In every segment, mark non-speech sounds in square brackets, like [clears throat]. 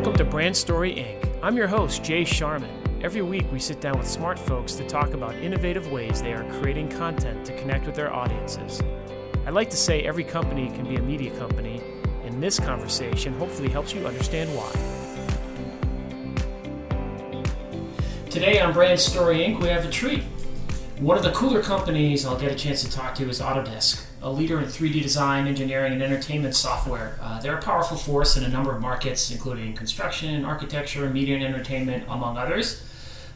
Welcome to Brand Story Inc. I'm your host, Jay Sharman. Every week, we sit down with smart folks to talk about innovative ways they are creating content to connect with their audiences. I'd like to say every company can be a media company, and this conversation hopefully helps you understand why. Today on Brand Story Inc., we have a treat. One of the cooler companies I'll get a chance to talk to is Autodesk, a leader in 3D design, engineering, and entertainment software. Uh, they're a powerful force in a number of markets, including construction, architecture, media and entertainment, among others.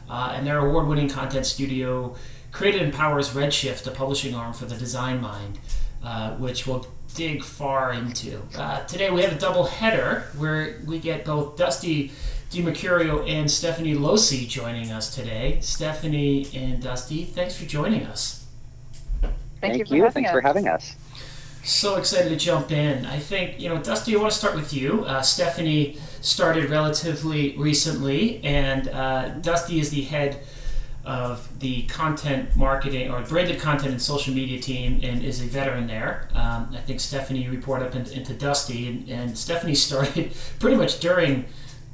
Uh, and their award winning content studio created and powers Redshift, the publishing arm for the Design Mind, uh, which we'll dig far into. Uh, today we have a double header where we get both Dusty DiMercurio and Stephanie Losee joining us today. Stephanie and Dusty, thanks for joining us. Thank, Thank you. For Thanks us. for having us. So excited to jump in. I think, you know, Dusty, I want to start with you. Uh, Stephanie started relatively recently, and uh, Dusty is the head of the content marketing or branded content and social media team and is a veteran there. Um, I think Stephanie reported up into, into Dusty, and, and Stephanie [laughs] started pretty much during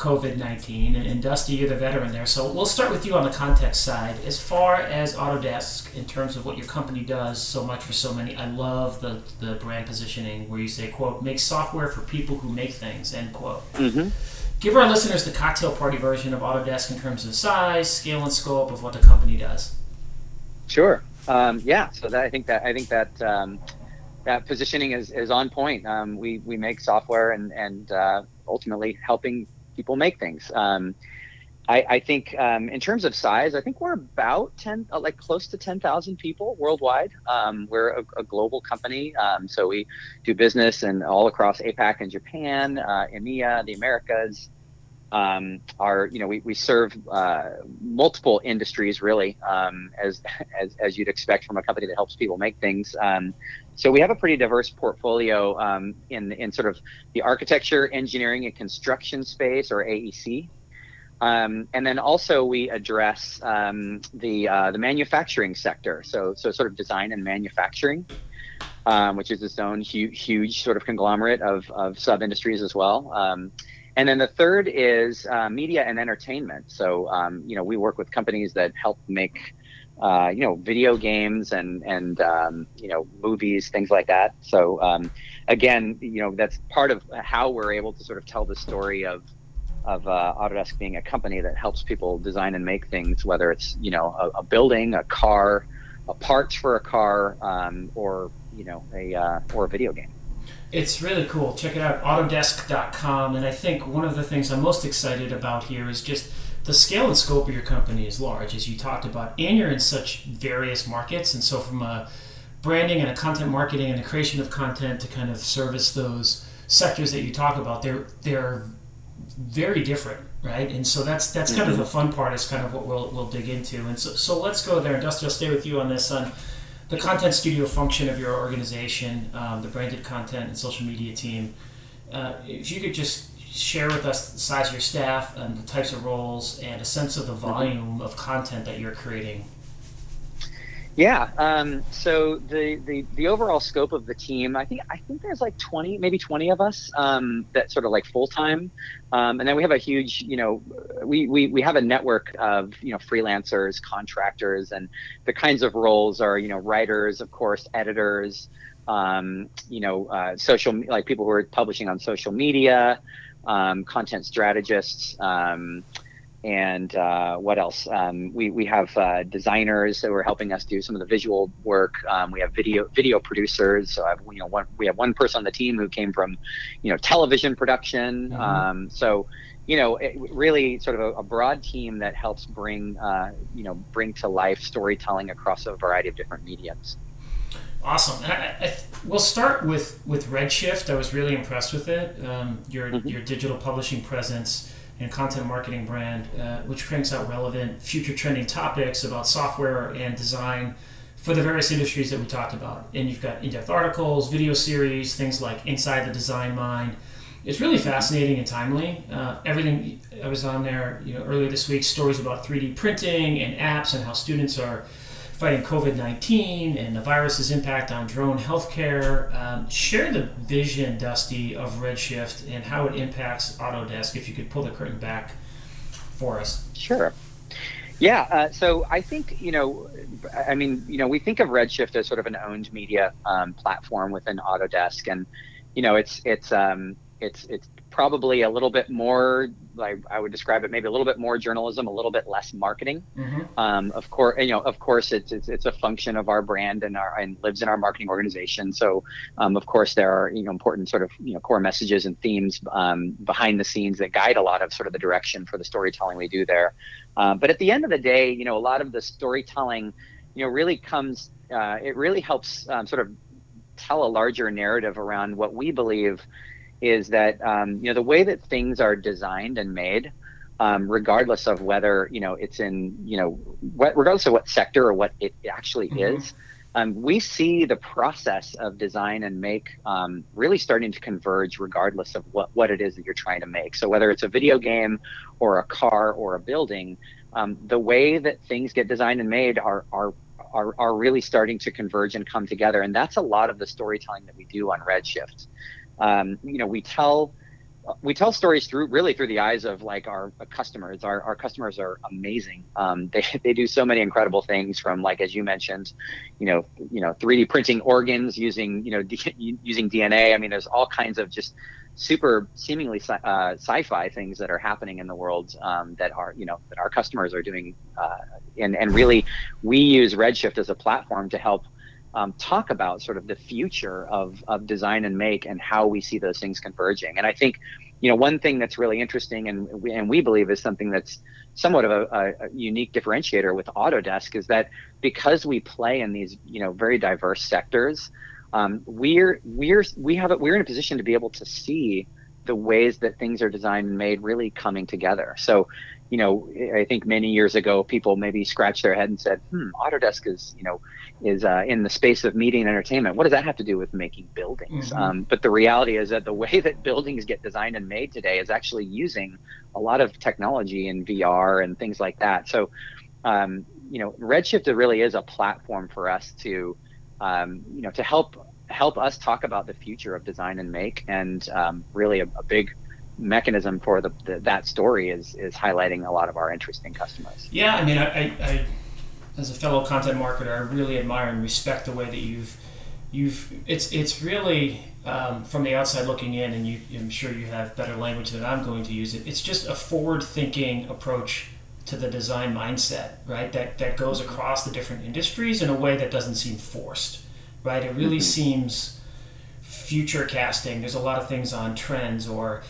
COVID 19. And Dusty, you're the veteran there. So we'll start with you on the context side. As far as Autodesk, in terms of what your company does so much for so many, I love the, the brand positioning where you say, quote, make software for people who make things, end quote. Mm-hmm. Give our listeners the cocktail party version of Autodesk in terms of size, scale, and scope of what the company does. Sure. Um, yeah. So that, I think that I think that um, that positioning is, is on point. Um, we we make software and and uh, ultimately helping people make things. Um, I, I, think um, in terms of size, I think we're about 10, uh, like close to 10,000 people worldwide. Um, we're a, a, global company. Um, so we do business and all across APAC and Japan, uh, EMEA, the Americas. Um, our, you know, we, we serve uh, multiple industries really, um, as, as, as you'd expect from a company that helps people make things. Um, so we have a pretty diverse portfolio um, in in sort of the architecture, engineering, and construction space, or AEC. Um, and then also we address um, the uh, the manufacturing sector, so so sort of design and manufacturing, um, which is its own hu- huge sort of conglomerate of of sub industries as well. And then the third is uh, media and entertainment. So um, you know we work with companies that help make uh, you know, video games and and um, you know, movies, things like that. So um, again, you know, that's part of how we're able to sort of tell the story of of uh, Autodesk being a company that helps people design and make things, whether it's you know a, a building, a car, a parts for a car, um, or you know a uh, or a video game. It's really cool. Check it out, Autodesk.com. And I think one of the things I'm most excited about here is just the scale and scope of your company is large, as you talked about, and you're in such various markets. And so, from a branding and a content marketing and the creation of content to kind of service those sectors that you talk about, they're they're very different, right? And so that's that's kind mm-hmm. of the fun part. Is kind of what we'll we'll dig into. And so so let's go there. Dusty, I'll stay with you on this on the content studio function of your organization, um, the branded content and social media team. Uh, if you could just share with us the size of your staff and the types of roles and a sense of the mm-hmm. volume of content that you're creating. Yeah. Um, so the, the the overall scope of the team, I think I think there's like 20, maybe 20 of us um, that sort of like full time, um, and then we have a huge, you know, we, we we have a network of you know freelancers, contractors, and the kinds of roles are you know writers, of course, editors, um, you know, uh, social like people who are publishing on social media um, content strategists, um, and uh, what else? Um, we we have uh, designers that are helping us do some of the visual work. Um, we have video video producers. So I've, you know one, we have one person on the team who came from, you know, television production. Mm-hmm. Um, so you know, it, really sort of a, a, broad team that helps bring, uh, you know, bring to life storytelling across a variety of different mediums. Awesome. I, I, we'll start with, with Redshift. I was really impressed with it. Um, your, mm-hmm. your digital publishing presence and content marketing brand, uh, which cranks out relevant, future trending topics about software and design for the various industries that we talked about. And you've got in depth articles, video series, things like Inside the Design Mind. It's really fascinating and timely. Uh, everything I was on there you know, earlier this week, stories about 3D printing and apps and how students are fighting COVID 19 and the virus's impact on drone healthcare. Um, share the vision, Dusty, of Redshift and how it impacts Autodesk, if you could pull the curtain back for us. Sure. Yeah, uh, so I think you know, I mean, you know, we think of Redshift as sort of an owned media um, platform within Autodesk, and you know, it's it's um, it's it's probably a little bit more like I would describe it maybe a little bit more journalism, a little bit less marketing. Mm-hmm. Um, of course, you know, of course, it's, it's, it's a function of our brand and our and lives in our marketing organization. So, um, of course, there are you know important sort of you know core messages and themes um, behind the scenes that guide a lot of sort of the direction for the storytelling we do there. Um, but at the end of the day, you know, a lot of the storytelling, you know, really comes. Uh, it really helps um, sort of tell a larger narrative around what we believe is that um, you know the way that things are designed and made, um, regardless of whether you know it's in you know what, regardless of what sector or what it actually mm-hmm. is, um, we see the process of design and make um, really starting to converge regardless of what, what it is that you're trying to make. So whether it's a video game or a car or a building, um, the way that things get designed and made are, are are, are really starting to converge and come together. And that's a lot of the storytelling that we do on Redshift um, you know, we tell we tell stories through really through the eyes of like our customers. Our, our customers are amazing. Um, [laughs] they, they do so many incredible things from like as you mentioned, you know, you know, 3D printing organs using you know [laughs] d- using DNA. I mean, there's all kinds of just super seemingly sci- uh, fi things that are happening in the world um, that are you know that our customers are doing, uh, and and really we use Redshift as a platform to help um, talk about sort of the future of, of design and make and how we see those things converging. And I think, you know, one thing that's really interesting and we, and we believe is something that's somewhat of a, a, unique differentiator with Autodesk is that because we play in these, you know, very diverse sectors, um, we're we're we have we're in a position to be able to see the ways that things are designed and made really coming together. So, you know, I think many years ago, people maybe scratched their head and said, "Hmm, Autodesk is, you know, is uh, in the space of media and entertainment. What does that have to do with making buildings?" Mm-hmm. Um, but the reality is that the way that buildings get designed and made today is actually using a lot of technology and VR and things like that. So, um, you know, Redshift really is a platform for us to, um, you know, to help help us talk about the future of design and make, and um, really a, a big mechanism for the, the, that story is is highlighting a lot of our interesting customers. Yeah, I mean, I, I, I, as a fellow content marketer, I really admire and respect the way that you've you've it's it's really um, from the outside looking in, and you, I'm sure you have better language than I'm going to use it. It's just a forward-thinking approach to the design mindset, right? That that goes across the different industries in a way that doesn't seem forced, right? It really mm-hmm. seems future casting. There's a lot of things on trends or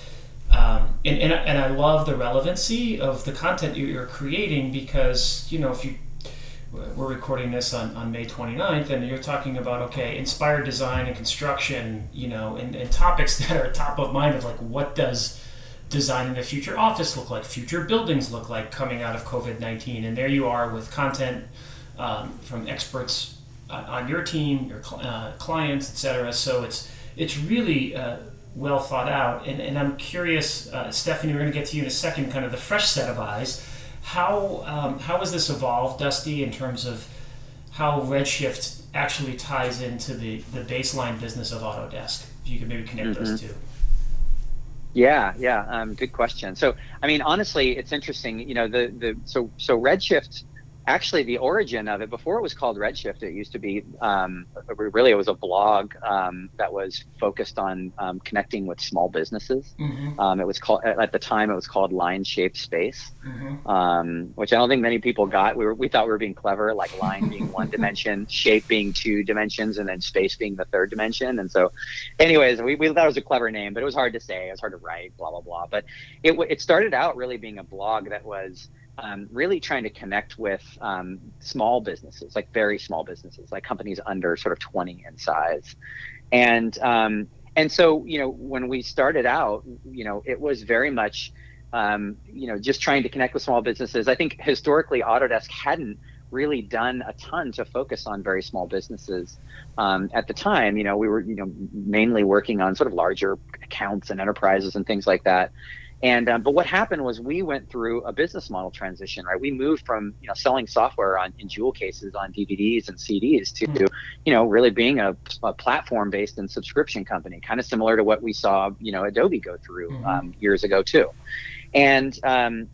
um, and, and, and I love the relevancy of the content you're creating because, you know, if you, we're recording this on, on May 29th and you're talking about, okay, inspired design and construction, you know, and, and topics [laughs] that are top of mind of like, what does design in the future office look like, future buildings look like coming out of COVID 19? And there you are with content um, from experts uh, on your team, your cl- uh, clients, etc. So it's, it's really, uh, well thought out. And, and I'm curious, uh, Stephanie, we're going to get to you in a second, kind of the fresh set of eyes. How, um, how has this evolved, Dusty, in terms of how Redshift actually ties into the, the baseline business of Autodesk? If you could maybe connect mm-hmm. those two. Yeah, yeah, um, good question. So, I mean, honestly, it's interesting. You know, the the so so Redshift actually the origin of it before it was called redshift it used to be um, really it was a blog um, that was focused on um, connecting with small businesses. Mm-hmm. Um, it was called at the time it was called line shaped space. Mm-hmm. Um, which i don't think many people got. We, were, we thought we were being clever like line being one [laughs] dimension shape being two dimensions and then space being the third dimension. And so anyways we, we thought it was a clever name but it was hard to say it was hard to write blah blah blah. But it, it started out really being a blog that was um, really trying to connect with um, small businesses, like very small businesses, like companies under sort of 20 in size. And um, and so you know when we started out, you know it was very much um, you know just trying to connect with small businesses. I think historically Autodesk hadn't really done a ton to focus on very small businesses um, at the time. You know we were you know mainly working on sort of larger accounts and enterprises and things like that And um, but what happened was we went through a business model transition, right? We moved from you know selling software on in jewel cases on DVDs and CDs to mm-hmm. you know really being a, a platform based and subscription company, kind of similar to what we saw you know Adobe go through mm-hmm. um, years ago too. And um,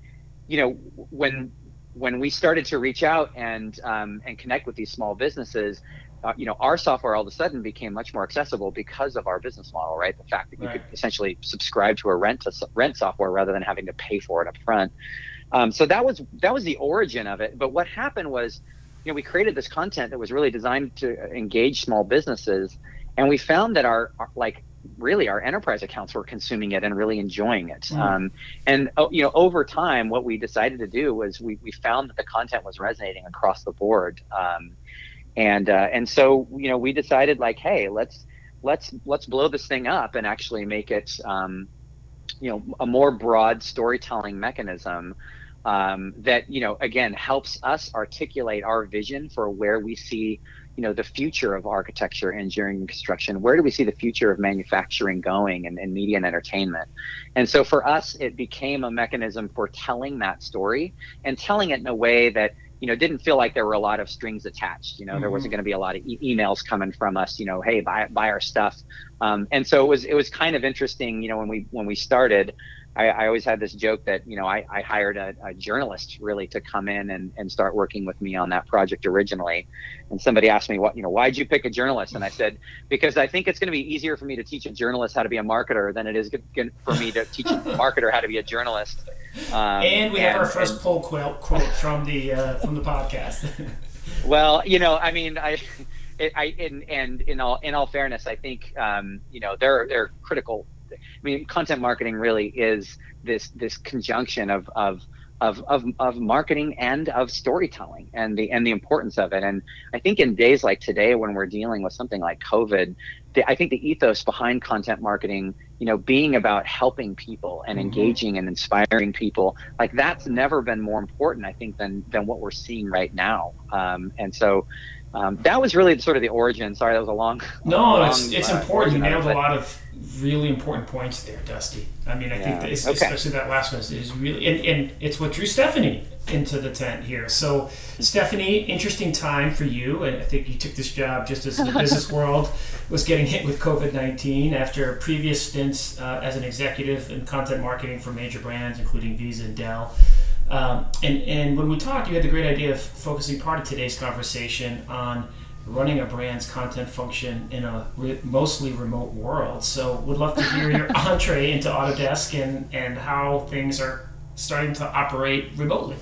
you know when when we started to reach out and um, and connect with these small businesses, uh, you know, our software all of a sudden became much more accessible because of our business model, right? The fact that you right. could essentially subscribe to a rent to rent software rather than having to pay for it up front. Um, so that was that was the origin of it. But what happened was, you know, we created this content that was really designed to engage small businesses, and we found that our, our like really our enterprise accounts were consuming it and really enjoying it. Mm. Um, and oh, you know, over time, what we decided to do was we, we found that the content was resonating across the board. Um, and uh, and so you know we decided like hey let's let's let's blow this thing up and actually make it um, you know a more broad storytelling mechanism um, that you know again helps us articulate our vision for where we see you know the future of architecture engineering and construction. Where do we see the future of manufacturing going and, and media and entertainment? And so for us it became a mechanism for telling that story and telling it in a way that you know, didn't feel like there were a lot of strings attached. You know, mm-hmm. there wasn't mm-hmm. going to be a lot of e- emails coming from us. You know, hey, buy buy our stuff. Um, and so it was it was kind of interesting. You know, when we when we started, I, I always had this joke that you know I, I hired a, a, journalist really to come in and, and start working with me on that project originally, and somebody asked me what you know why'd you pick a journalist and I said because I think it's going to be easier for me to teach a journalist how to be a marketer than it is for me to teach a [laughs] marketer how to be a journalist. Um, and we and, have our first and, poll quote, quote from the uh, from the podcast. [laughs] well, you know, I mean, I. It, I and, and in all in all fairness, I think um, you know there there are critical I mean, content marketing really is this this conjunction of of of, of, of marketing and of storytelling and the and the importance of it. And I think in days like today, when we're dealing with something like COVID, the, I think the ethos behind content marketing, you know, being about helping people and mm-hmm. engaging and inspiring people, like that's never been more important, I think, than than what we're seeing right now. Um, and so, um, that was really sort of the origin. Sorry, that was a long. No, [laughs] long, it's it's uh, important. You nailed a lot of really important points there, Dusty. I mean, I yeah. think that okay. especially that last one is really, and, and it's what drew Stephanie into the tent here. So, Stephanie, interesting time for you. And I think you took this job just as the business [laughs] world was getting hit with COVID 19 after previous stints uh, as an executive in content marketing for major brands, including Visa and Dell. Um, and, and when we talked, you had the great idea of focusing part of today's conversation on running a brand's content function in a re- mostly remote world. So, would love to hear your [laughs] entree into Autodesk and, and how things are starting to operate remotely.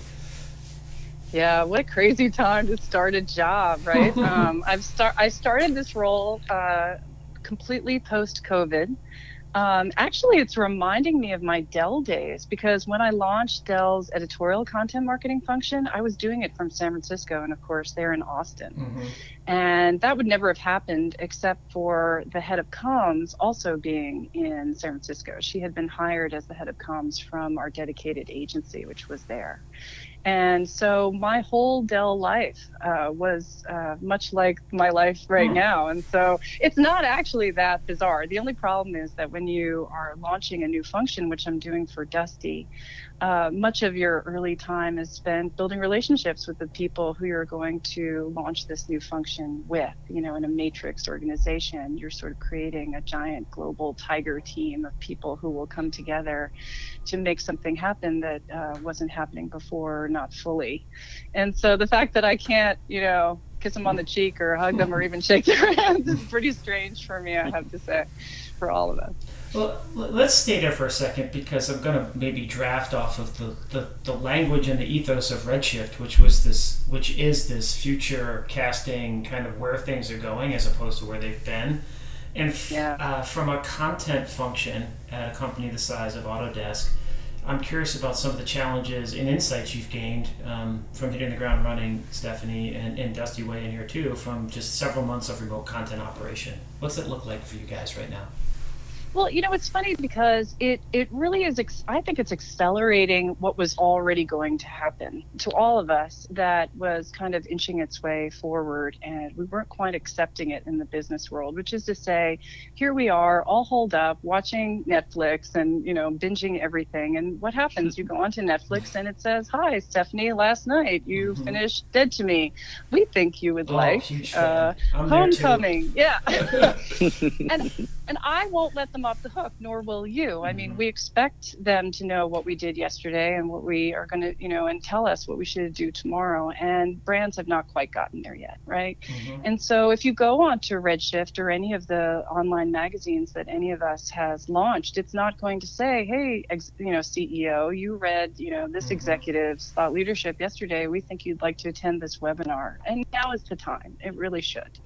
Yeah, what a crazy time to start a job, right? [laughs] um, I've start I started this role uh, completely post COVID. Um, actually, it's reminding me of my Dell days because when I launched Dell's editorial content marketing function, I was doing it from San Francisco, and of course, they're in Austin. Mm-hmm. And that would never have happened except for the head of comms also being in San Francisco. She had been hired as the head of comms from our dedicated agency, which was there. And so my whole Dell life uh, was uh, much like my life right hmm. now. And so it's not actually that bizarre. The only problem is that when you are launching a new function, which I'm doing for Dusty, uh, much of your early time is spent building relationships with the people who you're going to launch this new function with. You know, in a matrix organization, you're sort of creating a giant global tiger team of people who will come together to make something happen that uh, wasn't happening before, not fully. And so the fact that I can't, you know, kiss them on the cheek or hug them or even shake their [laughs] hands is pretty strange for me, I have to say, for all of us. Well, let's stay there for a second because I'm going to maybe draft off of the, the, the, language and the ethos of Redshift, which was this, which is this future casting kind of where things are going as opposed to where they've been. And f- yeah. uh, from a content function at a company the size of Autodesk, I'm curious about some of the challenges and insights you've gained um, from hitting the ground running, Stephanie, and, and Dusty Weigh in here too, from just several months of remote content operation. What's it look like for you guys right now? Well, you know, it's funny because it it really is. Ex- I think it's accelerating what was already going to happen to all of us. That was kind of inching its way forward, and we weren't quite accepting it in the business world. Which is to say, here we are, all holed up, watching Netflix and you know binging everything. And what happens? You go onto Netflix and it says, "Hi, Stephanie. Last night you mm-hmm. finished Dead to Me. We think you would oh, like uh, Homecoming." Yeah, [laughs] and and I won't let them off the hook, nor will you. I mean, mm-hmm. we expect them to know what we did yesterday and what we are going to, you know, and tell us what we should do tomorrow. And brands have not quite gotten there yet, right? Mm-hmm. And so if you go on to Redshift or any of the online magazines that any of us has launched, it's not going to say, hey, ex- you know, CEO, you read, you know, this mm-hmm. executive's thought leadership yesterday. We think you'd like to attend this webinar. And now is the time. It really should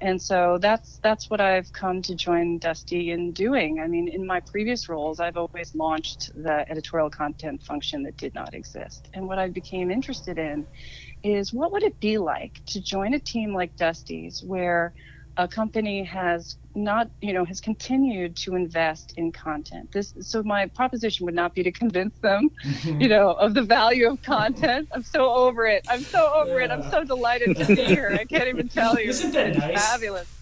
and so that's that's what I've come to join Dusty in doing. I mean, in my previous roles, I've always launched the editorial content function that did not exist. And what I became interested in is what would it be like to join a team like Dusty's where a company has not you know has continued to invest in content. This so my proposition would not be to convince them [laughs] you know of the value of content. I'm so over it. I'm so over yeah. it. I'm so delighted to be here. I can't even [laughs] tell you. Isn't that it's nice? Fabulous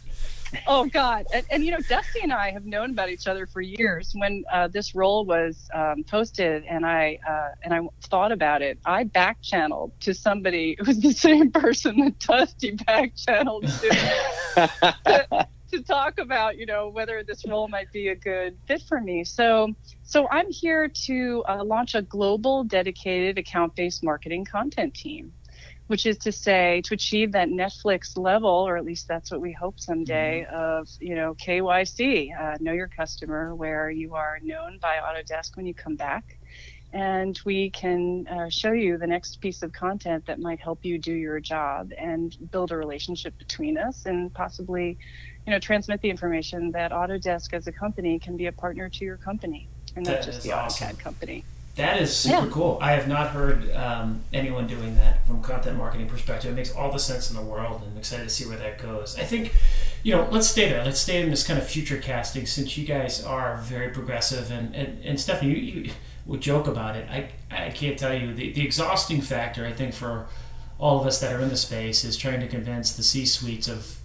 oh god. And, and, you know dusty and i have known about each other for years. When uh, this role was um, posted and i uh, and i thought about it i back channeled to somebody [laughs] who was the same person that dusty back channeled to to talk about, you know, whether this role might be a good fit for me. So, so I'm here to uh, launch a global dedicated account-based marketing content team, which is to say, to achieve that Netflix level, or at least that's what we hope someday, mm-hmm. of you know KYC, uh, know your customer, where you are known by Autodesk when you come back. And we can uh, show you the next piece of content that might help you do your job and build a relationship between us and possibly you know, transmit the information that Autodesk as a company can be a partner to your company and not just the awesome. AutoCAD company. That is super yeah. cool. I have not heard um, anyone doing that from content marketing perspective. It makes all the sense in the world, and I'm excited to see where that goes. I think, you know, let's stay there. Let's stay in this kind of future casting, since you guys are very progressive. And and, and Stephanie, you, you would joke about it. I I can't tell you the the exhausting factor. I think for all of us that are in the space is trying to convince the C suites of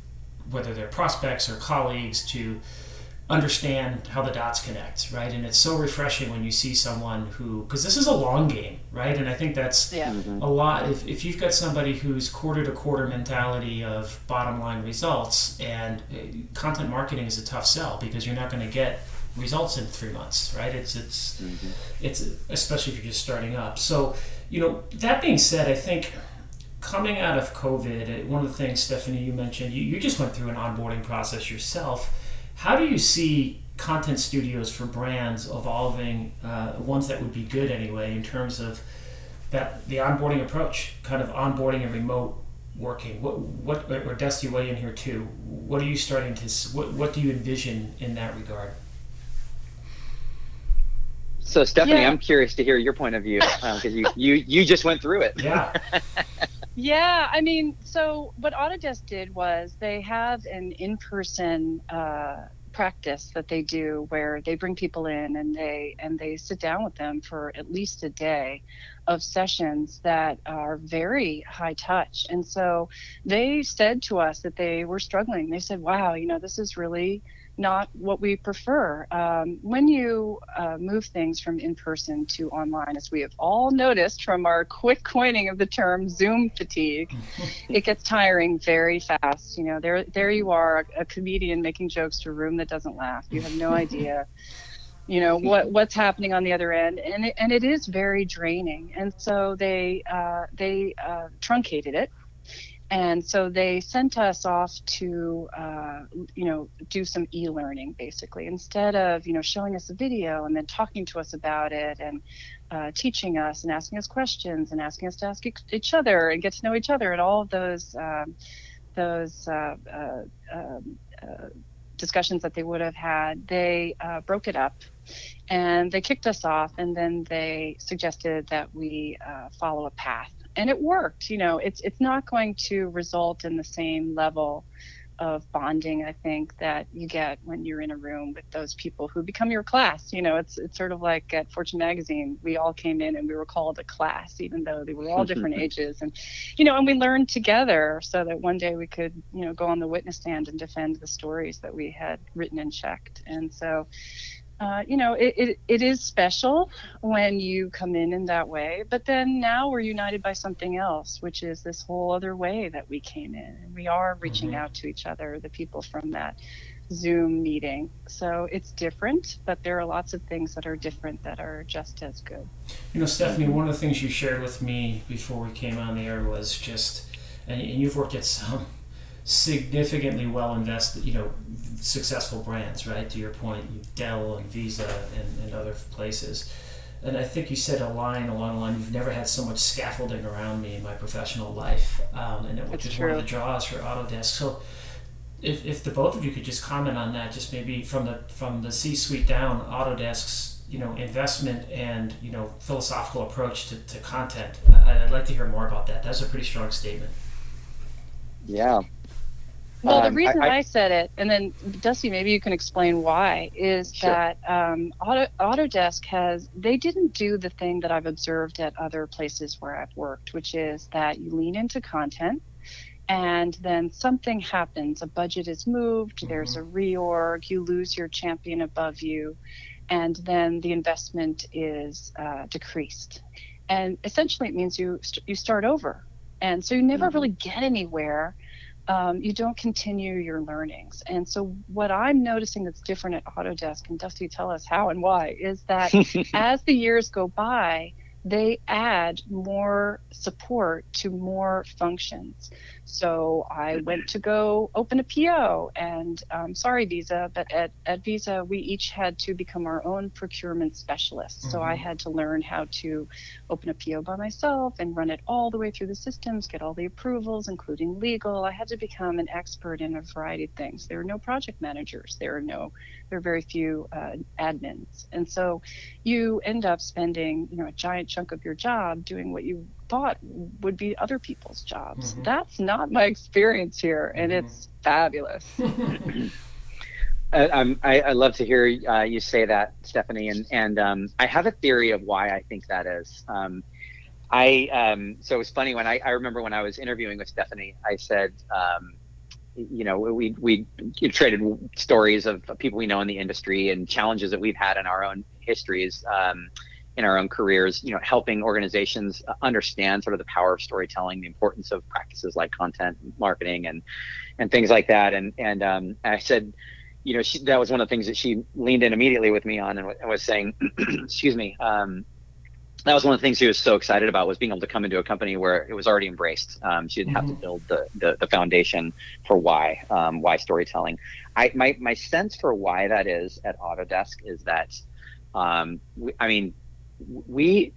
whether they're prospects or colleagues to understand how the dots connect right and it's so refreshing when you see someone who because this is a long game right and i think that's yeah. mm-hmm. a lot if, if you've got somebody who's quarter to quarter mentality of bottom line results and uh, content marketing is a tough sell because you're not going to get results in three months right it's it's mm-hmm. it's especially if you're just starting up so you know that being said i think coming out of COVID, uh, one of the things, Stephanie, you mentioned, you, you just went through an onboarding process yourself. How do you see content studios for brands evolving, uh, ones that would be good anyway, in terms of that the onboarding approach, kind of onboarding and remote working? What, what, or Dusty, weigh in here too. What are you starting to, what, what do you envision in that regard? So Stephanie, yeah. I'm curious to hear your point of view because um, you, you you just went through it. Yeah. [laughs] Yeah, I mean, so what Autodesk did was they have an in-person uh, practice that they do where they bring people in and they and they sit down with them for at least a day of sessions that are very high touch. And so they said to us that they were struggling. They said, "Wow, you know, this is really." Not what we prefer. Um, when you uh, move things from in person to online, as we have all noticed from our quick coining of the term Zoom fatigue, [laughs] it gets tiring very fast. You know, there there you are, a, a comedian making jokes to a room that doesn't laugh. You have no [laughs] idea. you know what what's happening on the other end and it, and it is very draining and so they uh, they uh, truncated it and so they sent us off to uh, you know do some e-learning basically. Instead of you know showing us a video and then talking to us about it and uh, teaching us and asking us questions and asking us to ask each other and get to know each other and all of those um, those uh, uh um, uh, discussions that they would have had they uh, broke it up. And they kicked us off and then they suggested that we follow a path and it worked you know it's it's not going to result in the same level of bonding i think that you get when you're in a room with those people who become your class you know it's it's sort of like at fortune magazine we all came in and we were called a class even though they were all different [laughs] ages. And you know and we learned together so that one day we could you know go on the witness stand and defend the stories that we had written and checked. And so uh, you know, it, it, it is special when you come in in that way. But then now we're united by something else, which is this whole other way that we came in. And we are reaching mm-hmm. out to each other, the people from that Zoom meeting. So it's different, but there are lots of things that are different that are just as good. You know, Stephanie, one of the things you shared with me before we came on the air was just, and, and you've worked at some significantly well invested, you know, successful brands, right? To your point, Dell and Visa and, and other places. And I think you said a line along the line, you've never had so much scaffolding around me in my professional life. Um, and it, which is true. one of the draws for Autodesk. So if, if the both of you could just comment on that, just maybe from the from the C-suite down, Autodesk's you know investment and you know philosophical approach to, to content. I, I'd like to hear more about that. That's a pretty strong statement. Yeah, well, um, the reason I, I, said it, and then Dusty, maybe you can explain why, is sure. that um, Auto, Autodesk has, they didn't do the thing that I've observed at other places where I've worked, which is that you lean into content and then something happens. A budget is moved, mm-hmm. there's a reorg, you lose your champion above you, and then the investment is uh, decreased. And essentially, it means you, you start over. And so you never mm-hmm. really get anywhere um, you don't continue your learnings. And so, what I'm noticing that's different at Autodesk, and Dusty, tell us how and why, is that [laughs] as the years go by, they add more support to more functions. So I went to go open a PO, and um, sorry, Visa, but at, at Visa, we each had to become our own procurement specialists. Mm-hmm. So I mm-hmm. had to learn how to open a PO by myself and run it all the way through the systems, get all the approvals, including legal. I had to become an expert in a variety of things. There are no project managers, there are no there are very few uh, admins. And so you end up spending, you know, a giant chunk of your job doing what you thought would be other people's jobs. Mm-hmm. That's not my experience here, and mm-hmm. it's fabulous. [laughs] Um, I, I, love to hear uh, you say that, Stephanie, and and um, I have a theory of why I think that is. Um, I um, so it was funny when I, I remember when I was interviewing with Stephanie, I said, um, you know, we we traded stories of people we know in the industry and challenges that we've had in our own histories, um, in our own careers. You know, helping organizations understand sort of the power of storytelling, the importance of practices like content marketing and and things like that. And and um, I said, you know, she, that was one of the things that she leaned in immediately with me on and, and was saying, [clears throat] excuse me. Um, that was one of the things she was so excited about was being able to come into a company where it was already embraced. Um, she didn't mm-hmm. have to mm-hmm. build the, the, the foundation for why um, why storytelling. I my my sense for why that is at Autodesk is that um, I mean we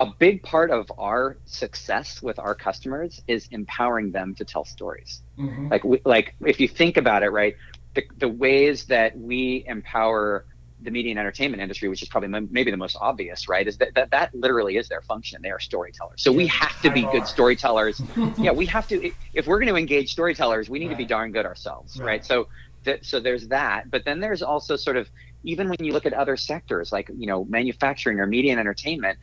a big part of our success with our customers is empowering them to tell stories. Mm-hmm. Like we, like if you think about it, right, the the ways that we empower the media and entertainment industry, which is probably m- maybe the most obvious, right? Is that, that that literally is their function. They are storytellers. So we have to be good storytellers. [laughs] yeah, we have to. If we're going to engage storytellers, we need right. to be darn good ourselves, right? right? So, so there's that. But then there's also sort of even when you look at other sectors like you know manufacturing or media and entertainment,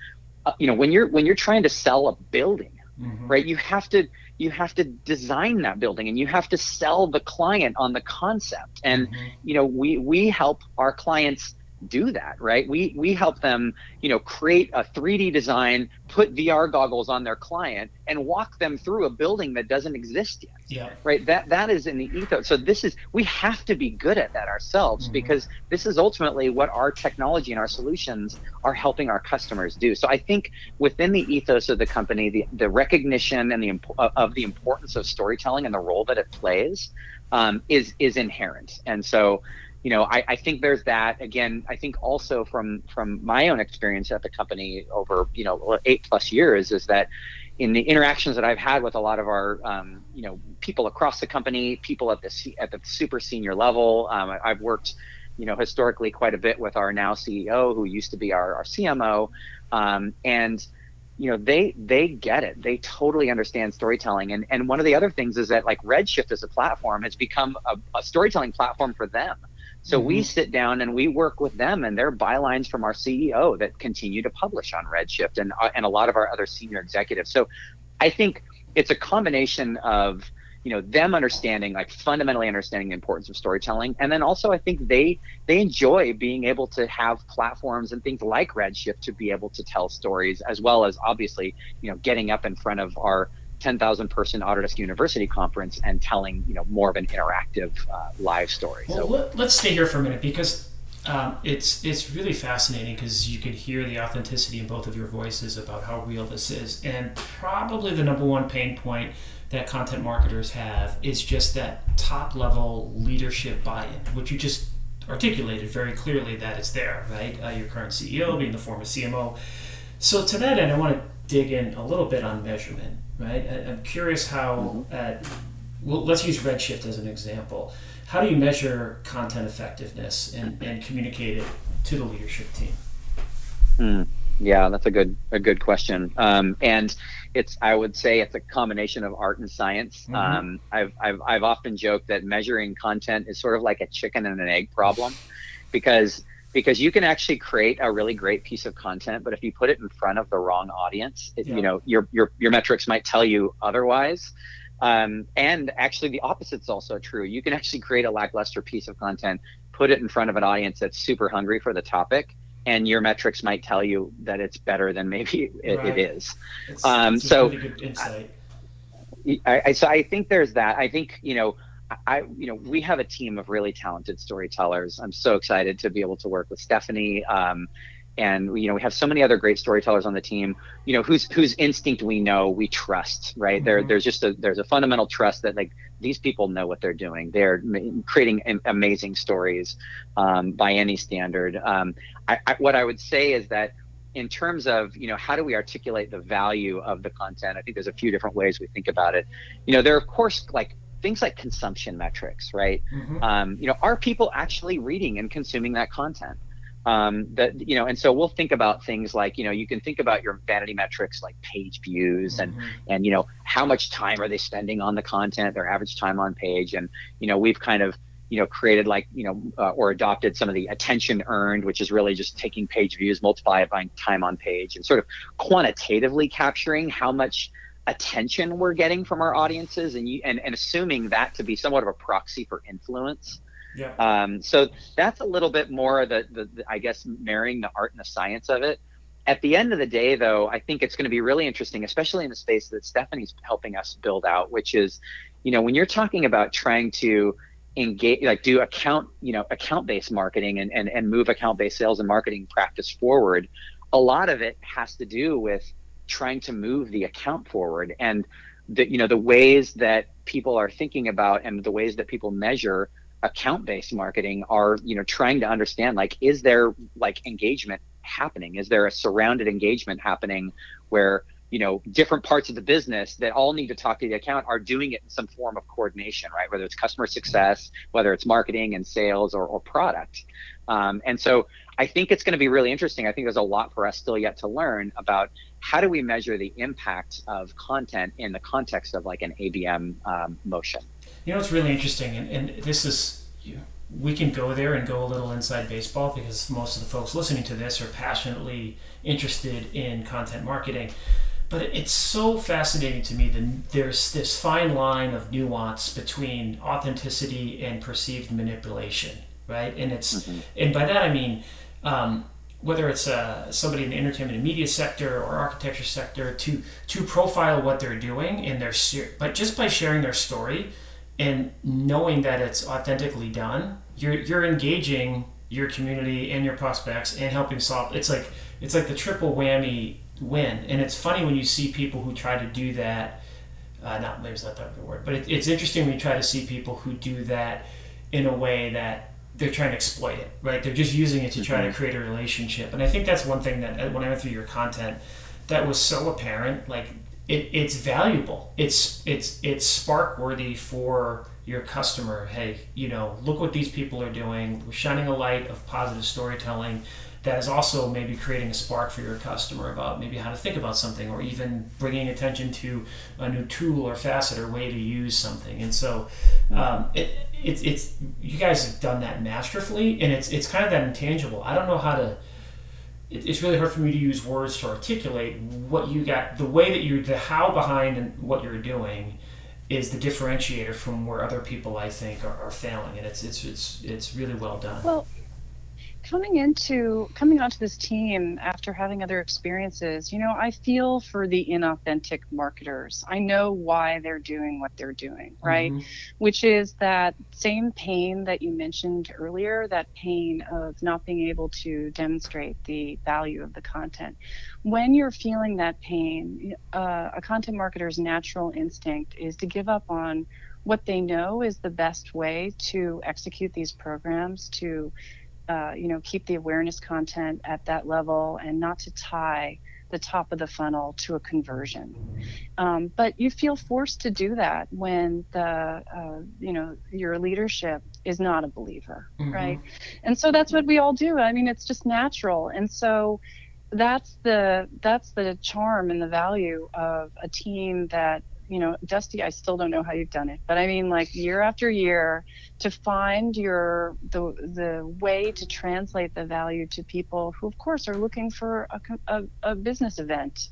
uh, you know when you're when you're trying to sell a building, mm-hmm. right? You have to you have to design that building and you have to sell the client on the concept and mm-hmm. you know we we help our clients do that right? We we help them you know create a 3d design put vr goggles on their client and walk them through a building that doesn't exist yet yeah. right? That that is in the ethos. So this is we have to be good at that ourselves mm-hmm. because this is ultimately what our technology and our solutions are helping our customers do. So i think within the ethos of the company the the recognition and the of the importance of storytelling and the role that it plays um, is is inherent. And so you know, I, I think there's that. Again, I think also from from my own experience at the company over you know eight plus years is that in the interactions that I've had with a lot of our um, you know people across the company, people at the at the super senior level, um, I've worked you know historically quite a bit with our now CEO who used to be our, our CMO, um, and you know they they get it. They totally understand storytelling. And and one of the other things is that like redshift as a platform has become a, a storytelling platform for them so mm-hmm. we sit down and we work with them and their bylines from our ceo that continue to publish on redshift and uh, and a lot of our other senior executives so i think it's a combination of you know them understanding like fundamentally understanding the importance of storytelling and then also i think they they enjoy being able to have platforms and things like redshift to be able to tell stories as well as obviously you know getting up in front of our 10,000 person Autodesk University conference and telling you know more of an interactive uh, live story. Well, so let, us stay here for a minute because um, it's it's really fascinating because you can hear the authenticity in both of your voices about how real this is, and probably the number one pain point that content marketers have is just that top level leadership buy-in, which you just articulated very clearly that it's there, right? Uh, your current CEO being the former CMO. So to that end, I want to dig in a little bit on measurement, right? I, am curious how, uh, well, let's use Redshift as an example. How do you measure content effectiveness and, and communicate it to the leadership team? Mm, yeah, that's a good a good question. Um, and it's I would say it's a combination of art and science. Mm-hmm. Um, I've, I've I've often joked that measuring content is sort of like a chicken and an egg problem, because because you can actually create a really great piece of content, but if you put it in front of the wrong audience, it, yeah. you know your your your metrics might tell you otherwise. Um, and actually, the opposite is also true. You can actually create a lackluster piece of content, put it in front of an audience that's super hungry for the topic, and your metrics might tell you that it's better than maybe it, right. it is. It's, um, it's so, I, I, so I think there's that. I think you know, I you know, we have a team of really talented storytellers. I'm so excited to be able to work with Stephanie. Um, and you know we have so many other great storytellers on the team you know whose whose instinct we know we trust right mm-hmm. there there's just a there's a fundamental trust that like these people know what they're doing they're creating amazing stories um, by any standard um, I, I, what i would say is that in terms of you know how do we articulate the value of the content i think there's a few different ways we think about it you know there are of course like things like consumption metrics right mm-hmm. um, you know are people actually reading and consuming that content um, that you know and so we'll think about things like you know you can think about your vanity metrics like page views and mm-hmm. and you know how much time are they spending on the content their average time on page and you know we've kind of you know created like you know uh, or adopted some of the attention earned which is really just taking page views multiply it by time on page and sort of quantitatively capturing how much attention we're getting from our audiences and you and, and assuming that to be somewhat of a proxy for influence yeah. Um, so that's a little bit more the, the, the, I guess, marrying the art and the science of it. At the end of the day, though, I think it's going to be really interesting, especially in the space that Stephanie's helping us build out, which is, you know, when you're talking about trying to engage, like do account, you know, account-based marketing and, and, and move account-based sales and marketing practice forward, a lot of it has to do with trying to move the account forward. And the, you know, the ways that people are thinking about and the ways that people measure account based marketing are you know trying to understand like is there like engagement happening? Is there a surrounded engagement happening where you know different parts of the business that all need to talk to the account are doing it in some form of coordination right? Whether it's customer success whether it's marketing and sales or, or product. Um, and so i think it's going to be really interesting. I think there's a lot for us still yet to learn about how do we measure the impact of content in the context of like an abm um, motion you know, it's really interesting, and, and this is, we can go there and go a little inside baseball because most of the folks listening to this are passionately interested in content marketing. But it's so fascinating to me that there's this fine line of nuance between authenticity and perceived manipulation, right? And it's, mm-hmm. and by that I mean, um, whether it's uh, somebody in the entertainment and media sector or architecture sector to to profile what they're doing in their but just by sharing their story and knowing that it's authentically done, you're you're engaging your community and your prospects and helping solve. It's like it's like the triple whammy win. And it's funny when you see people who try to do that. Uh, not maybe it's not the right word, but it, it's interesting when you try to see people who do that in a way that they're trying to exploit it, right? They're just using it to try mm-hmm. to create a relationship. And I think that's one thing that when I went through your content, that was so apparent. Like it, it's valuable. It's it's it's spark worthy for your customer, hey, you know, look what these people are doing. We're shining a light of positive storytelling that is also maybe creating a spark for your customer about maybe how to think about something or even bringing attention to a new tool or facet or way to use something. And so um, it, it, it's you guys have done that masterfully and it's it's kind of that intangible. I don't know how to it, it's really hard for me to use words to articulate what you got the way that you the how behind and what you're doing is the differentiator from where other people I think are, are failing and it's it's it's it's really well done. Well, coming into coming onto this team after having other experiences you know i feel for the inauthentic marketers. I know why they're doing what they're doing right? Mm-hmm. which is that same pain that you mentioned earlier that pain of not being able to demonstrate the value of the content. When you're feeling that pain uh, a content marketer's natural instinct is to give up on what they know is the best way to execute these programs to uh, you know, keep the awareness content at that level and not to tie the top of the funnel to a conversion. Um, but you feel forced to do that when the, uh, you know, your leadership is not a believer, mm-hmm. right? And so that's what we all do. I mean, it's just natural. And so that's the that's the charm and the value of a team that you know, Dusty, I still don't know how you've done it, but I mean, like year after year, to find your the the way to translate the value to people who, of course, are looking for a, a, a business event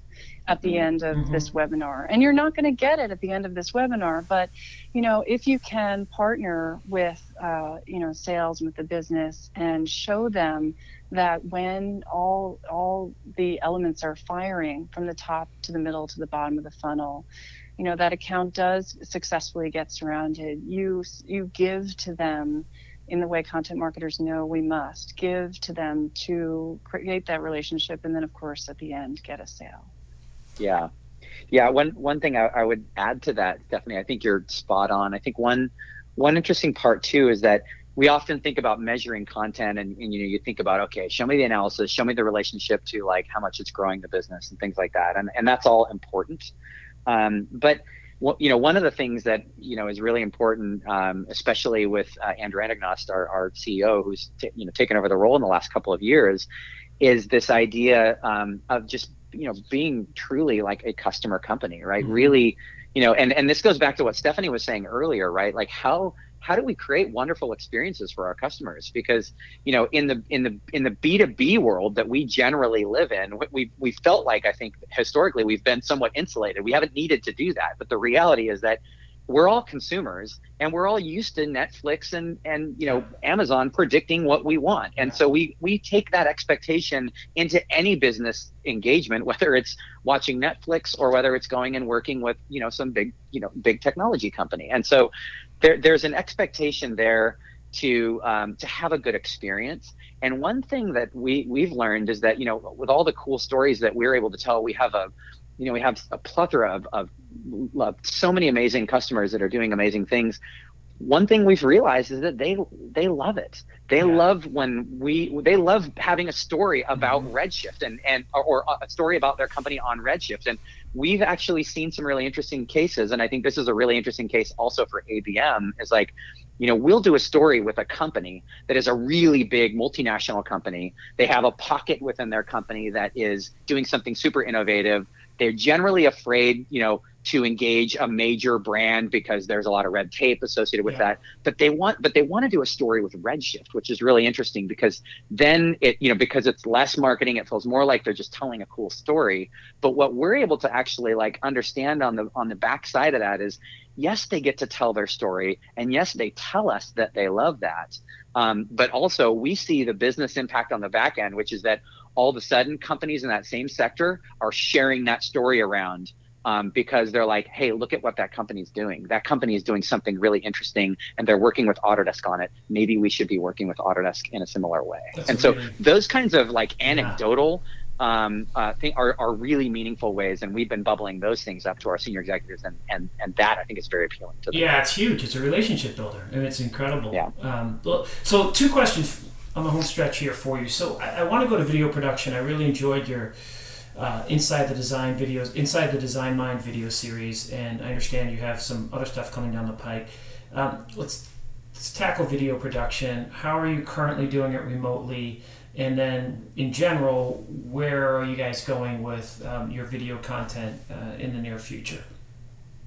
at the mm-hmm. end of mm-hmm. this webinar, and you're not going to get it at the end of this webinar, but you know, if you can partner with uh, you know sales with the business and show them that when all all the elements are firing from the top to the middle to the bottom of the funnel you know that account does successfully get surrounded. You you give to them in the way content marketers know we must. Give to them to create that relationship and then of course at the end get a sale. Yeah. Yeah one one thing I, I would add to that stephanie i think you're spot on. I think one one interesting part too is that we often think about measuring content and, and, you know you think about okay show me the analysis show me the relationship to like how much it's growing the business and things like that. And, and that's all important um, but you know, one of the things that you know is really important, um, especially with uh, Andrew Anagnost, our, our CEO, who's t- you know taken over the role in the last couple of years, is this idea um, of just you know being truly like a customer company, right? Mm-hmm. Really, you know, and and this goes back to what Stephanie was saying earlier, right? Like how how do we create wonderful experiences for our customers? Because you know in the in the in the b2b world that we generally live in we we felt like i think historically we've been somewhat insulated. We haven't needed to do that. But the reality is that we're all consumers and we're all used to netflix and and you know amazon predicting what we want. And so we we take that expectation into any business engagement whether it's watching netflix or whether it's going and working with you know some big you know big technology company. And so there, there's an expectation there to um, to have a good experience. And one thing that we we've learned is that you know with all the cool stories that we're able to tell, we have a you know we have a plethora of, of, of so many amazing customers that are doing amazing things one thing we've realized is that they they love it. They yeah. love when we they love having a story about mm-hmm. Redshift and and or, a story about their company on Redshift. And we've actually seen some really interesting cases. And I think this is a really interesting case also for ABM. Is like, you know, we'll do a story with a company that is a really big multinational company. They have a pocket within their company that is doing something super innovative. They're generally afraid, you know to engage a major brand because there's a lot of red tape associated with yeah. that. But they want but they want to do a story with Redshift, which is really interesting because then it, you know, because it's less marketing, it feels more like they're just telling a cool story. But what we're able to actually like understand on the on the back side of that is yes, they get to tell their story, and yes, they tell us that they love that. Um, but also we see the business impact on the back end, which is that all of a sudden companies in that same sector are sharing that story around um, because they're like, hey, look at what that company's doing. That company is doing something really interesting, and they're working with Autodesk on it. Maybe we should be working with Autodesk in a similar way. That's and so those kinds of like anecdotal. Yeah. Um, uh, thing are, are really meaningful ways, and we've been bubbling those things up to our senior executives, and, and, and that I think is very appealing to them. Yeah, it's huge. It's a relationship builder, and it's incredible. Yeah. Um, so, two questions on the home stretch here for you. So, I, I want to go to video production. I really enjoyed your uh, inside the design videos, inside the design mind video series, and I understand you have some other stuff coming down the pike. Um, let's let's tackle video production. How are you currently doing it remotely? And then, in general, where are you guys going with um, your video content uh, in the near future?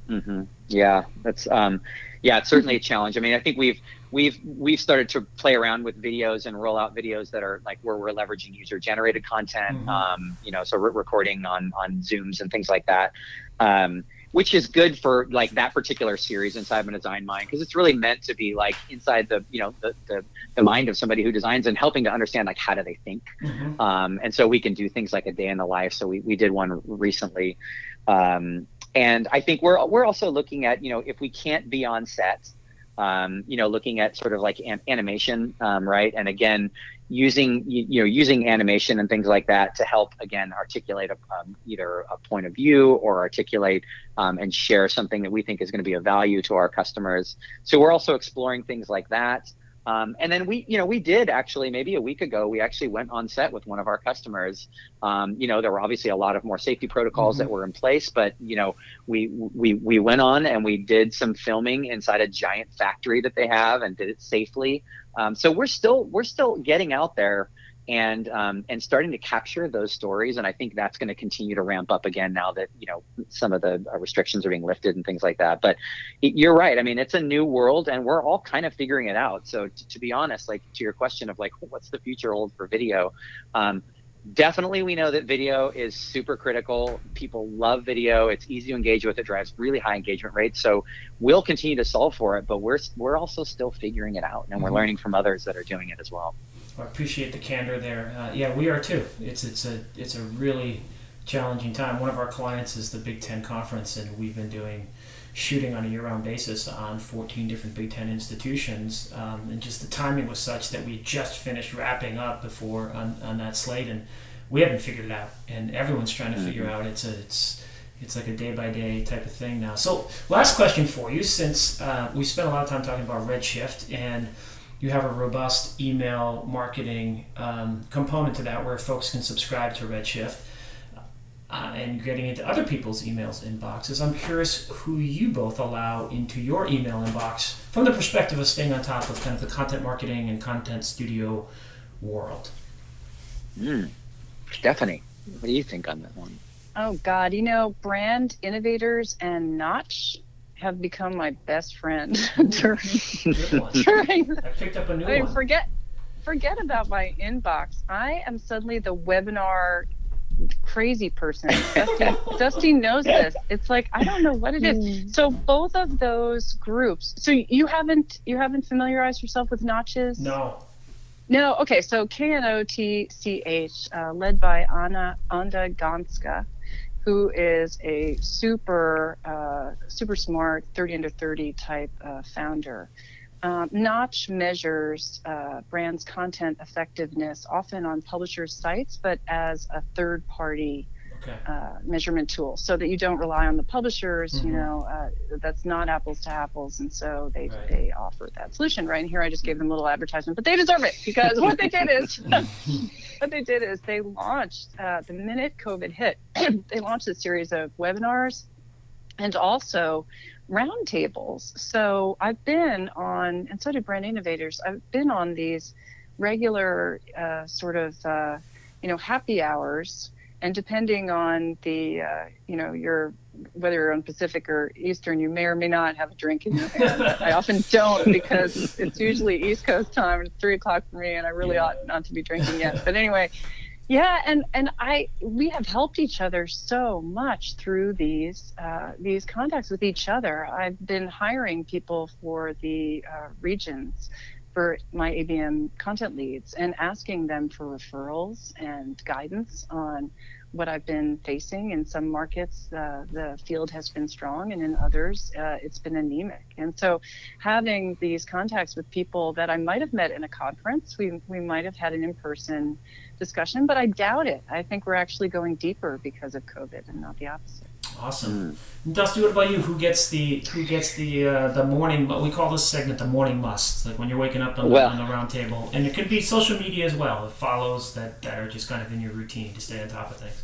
Mm-hmm. Yeah, that's um, yeah, it's certainly a challenge. I mean, I think we've we've we've started to play around with videos and roll out videos that are like where we're leveraging user generated content. Mm-hmm. Um, you know, so we're recording on on Zooms and things like that. Um, which is good for like that particular series inside my design mind because it's really meant to be like inside the you know the, the, the mind of somebody who designs and helping to understand like how do they think mm-hmm. um, and so we can do things like a day in the life so we, we did one recently um, and i think we're we're also looking at you know if we can't be on set um, you know, looking at sort of like an, animation, um, right? And again, using you, you, know using animation and things like that to help again articulate a, um, either a point of view or articulate um, and share something that we think is going to be of value to our customers. So we're also exploring things like that. Um, and then we, you know, we did actually maybe a week ago, we actually went on set with one of our customers. Um, you know, there were obviously a lot of more safety protocols mm-hmm. that were in place, but you know, we we we went on and we did some filming inside a giant factory that they have and did it safely. Um, so we're still we're still getting out there and um, and starting to capture those stories. And I think that's going to continue to ramp up again now that you know some of the uh, restrictions are being lifted and things like that. But it, you're right. I mean, it's a new world, and we're all kind of figuring it out. So t- to be honest, like to your question of like what's the future hold for video. Um, definitely we know that video is super critical people love video it's easy to engage with it drives really high engagement rates so we'll continue to solve for it but we're we're also still figuring it out and we're mm-hmm. learning from others that are doing it as well I appreciate the candor there. Uh, yeah, we are too. It's it's a it's a really challenging time. One of our clients is the Big Ten Conference, and we've been doing shooting on a year-round basis on 14 different Big Ten institutions, um, and just the timing was such that we just finished wrapping up before on, on that slate, and we haven't figured it out, and everyone's trying to mm-hmm. figure out. It's a it's it's like a day by day type of thing now. So, last question for you, since uh, we spent a lot of time talking about Redshift and you have a robust email marketing um, component to that where folks can subscribe to Redshift. Uh, and getting into other people's emails inboxes. I'm curious who you both allow into your email inbox from the perspective of staying on top of kind of the content marketing and content studio world. Mm. Stephanie, what do you think on that one? Oh God, you know, brand innovators and Knotch have become my best friend [laughs] during, [laughs] during I picked up a new I mean, one. Forget forget about my inbox. I am suddenly the webinar crazy person. Dusty, [laughs] Dusty knows this. It's like I don't know what it is. Mm. So both of those groups. So you haven't you haven't familiarized yourself with notches? No. No. Okay. So K N O T C H, uh, led by Anna Anda Gansca who is a super uh, super smart 30 under 30 type uh, founder. Um, Knotch measures uh, brands' content effectiveness often on publishers' sites, but as a third party okay. uh, measurement tool so that you don't rely on the publishers mm-hmm. you know uh, that's not apples to apples and so they right. they offer that solution right and here i just gave them a little advertisement but they deserve it because what they did is [laughs] [laughs] what they did is they launched uh, the minute covid hit [clears throat] they launched a series of webinars and also roundtables so i've been on and so did brand innovators i've been on these regular uh, sort of uh, you know happy hours and depending on the uh, you know your whether you're on Pacific or Eastern, you may or may not have a drink in your hand. I often don't [laughs] because it's usually East Coast time. It's three o'clock for me, and I really yeah. ought not to be drinking yet. But anyway, yeah, and and I we have helped each other so much through these uh, these contacts with each other. I've been hiring people for the uh, regions for my ABM content leads and asking them for referrals and guidance on what I've been facing. In some markets, uh, the field has been strong, and in others, uh, it's been anemic. And so, having these contacts with people that I might have met in a conference, we, we might have had an in person discussion, but I doubt it. I think we're actually going deeper because of COVID and not the opposite. Awesome, mm. Dusty. What about you? Who gets the who gets the uh, the morning? We call this segment the morning must. Like when you're waking up on, well, the, on the round table, and it could be social media as well. It follows that that are just kind of in your routine to stay on top of things.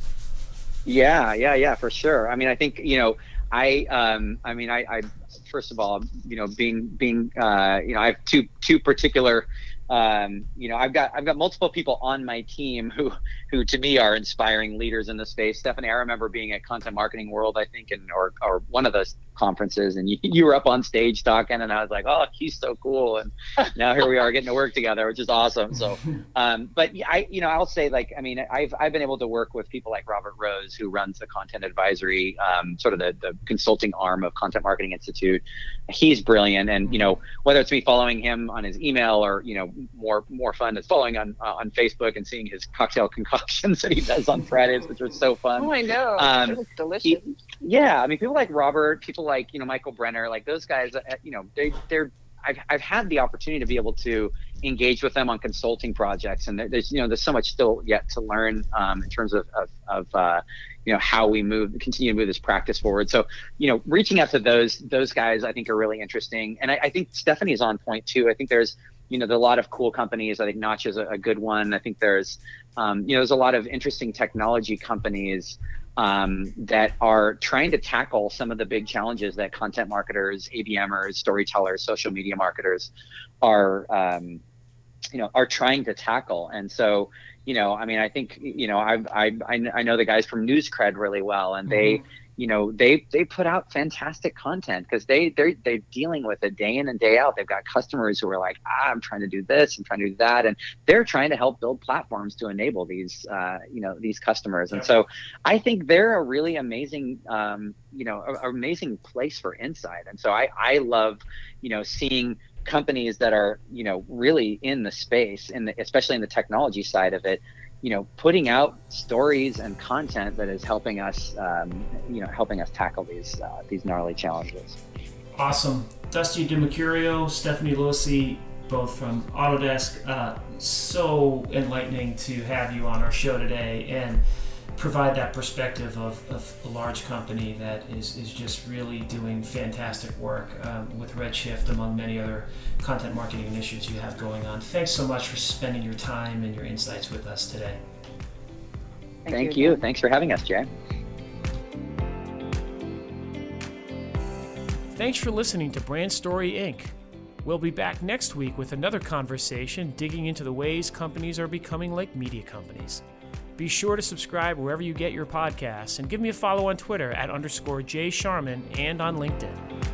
Yeah, yeah, yeah, for sure. I mean, I think you know I um, I mean, I, I first of all, you know, being being uh, you know, I have two two particular um, you know, I've got I've got multiple people on my team who who to me are inspiring leaders in the space. Stephanie, I remember being at Content Marketing World, I think, and or or one of those conferences, and you, [laughs] you were up on stage talking, and I was like, oh, he's so cool, and [laughs] now here we are getting to work together, which is awesome. So, [laughs] um, but I, you know, I'll say like, I mean, I've I've been able to work with people like Robert Rose, who runs the content advisory, um, sort of the the consulting arm of Content Marketing Institute. He's brilliant, and you know, whether it's me following him on his email or you know, more more fun is following on uh, on Facebook and seeing his cocktail concoctions that he does on Fridays, which are so fun. Oh, I know. Um, delicious. He, yeah, I mean, people like Robert, people like you know Michael Brenner, like those guys. Uh, you know, they they're I've, I've had the opportunity to be able to engage with them on consulting projects and there's you know there's so much still yet to learn um, in terms of of, of uh, you know how we move continue to move this practice forward so you know reaching out to those those guys i think are really interesting and i, I think stephanie is on point too i think there's you know, there's a lot of cool companies. I think Knotch is a, a good one. I think there's, um, you know, there's a lot of interesting technology companies um, that are trying to tackle some of the big challenges that content marketers, ABMers, storytellers, social media marketers are, um, you know, are trying to tackle. And so, you know, I mean, I think, you know, I've, I I know the guys from NewsCred really well, and they. Mm-hmm you know they they put out fantastic content because they they're they're dealing with it day in and day out. They've got customers who are like ah, i'm trying to do this i'm trying to do that and they're trying to help build platforms to enable these uh, you know these customers. And so i think they're a really amazing um, you know a, a amazing place for insight. And so i i love you know seeing companies that are you know really in the space in the especially in the technology side of it you know, putting out stories and content that is helping us, um, you know, helping us tackle these uh, these gnarly challenges. Awesome, Dusty DiMercurio, Stephanie Losee, both from Autodesk. Uh, so enlightening to have you on our show today and provide that perspective of, of a large company that is, is just really doing fantastic work um, with Redshift, among many other content marketing initiatives you have going on. Thanks so much for spending your time and your insights with us today. Thank, Thank you. you. Thanks for having us, Jay. Thanks for listening to Brand Story Inc. We'll be back next week with another conversation digging into the ways companies are becoming like media companies. Be sure to subscribe wherever you get your podcasts and give me a follow on Twitter at underscore Jay Sharman and on LinkedIn.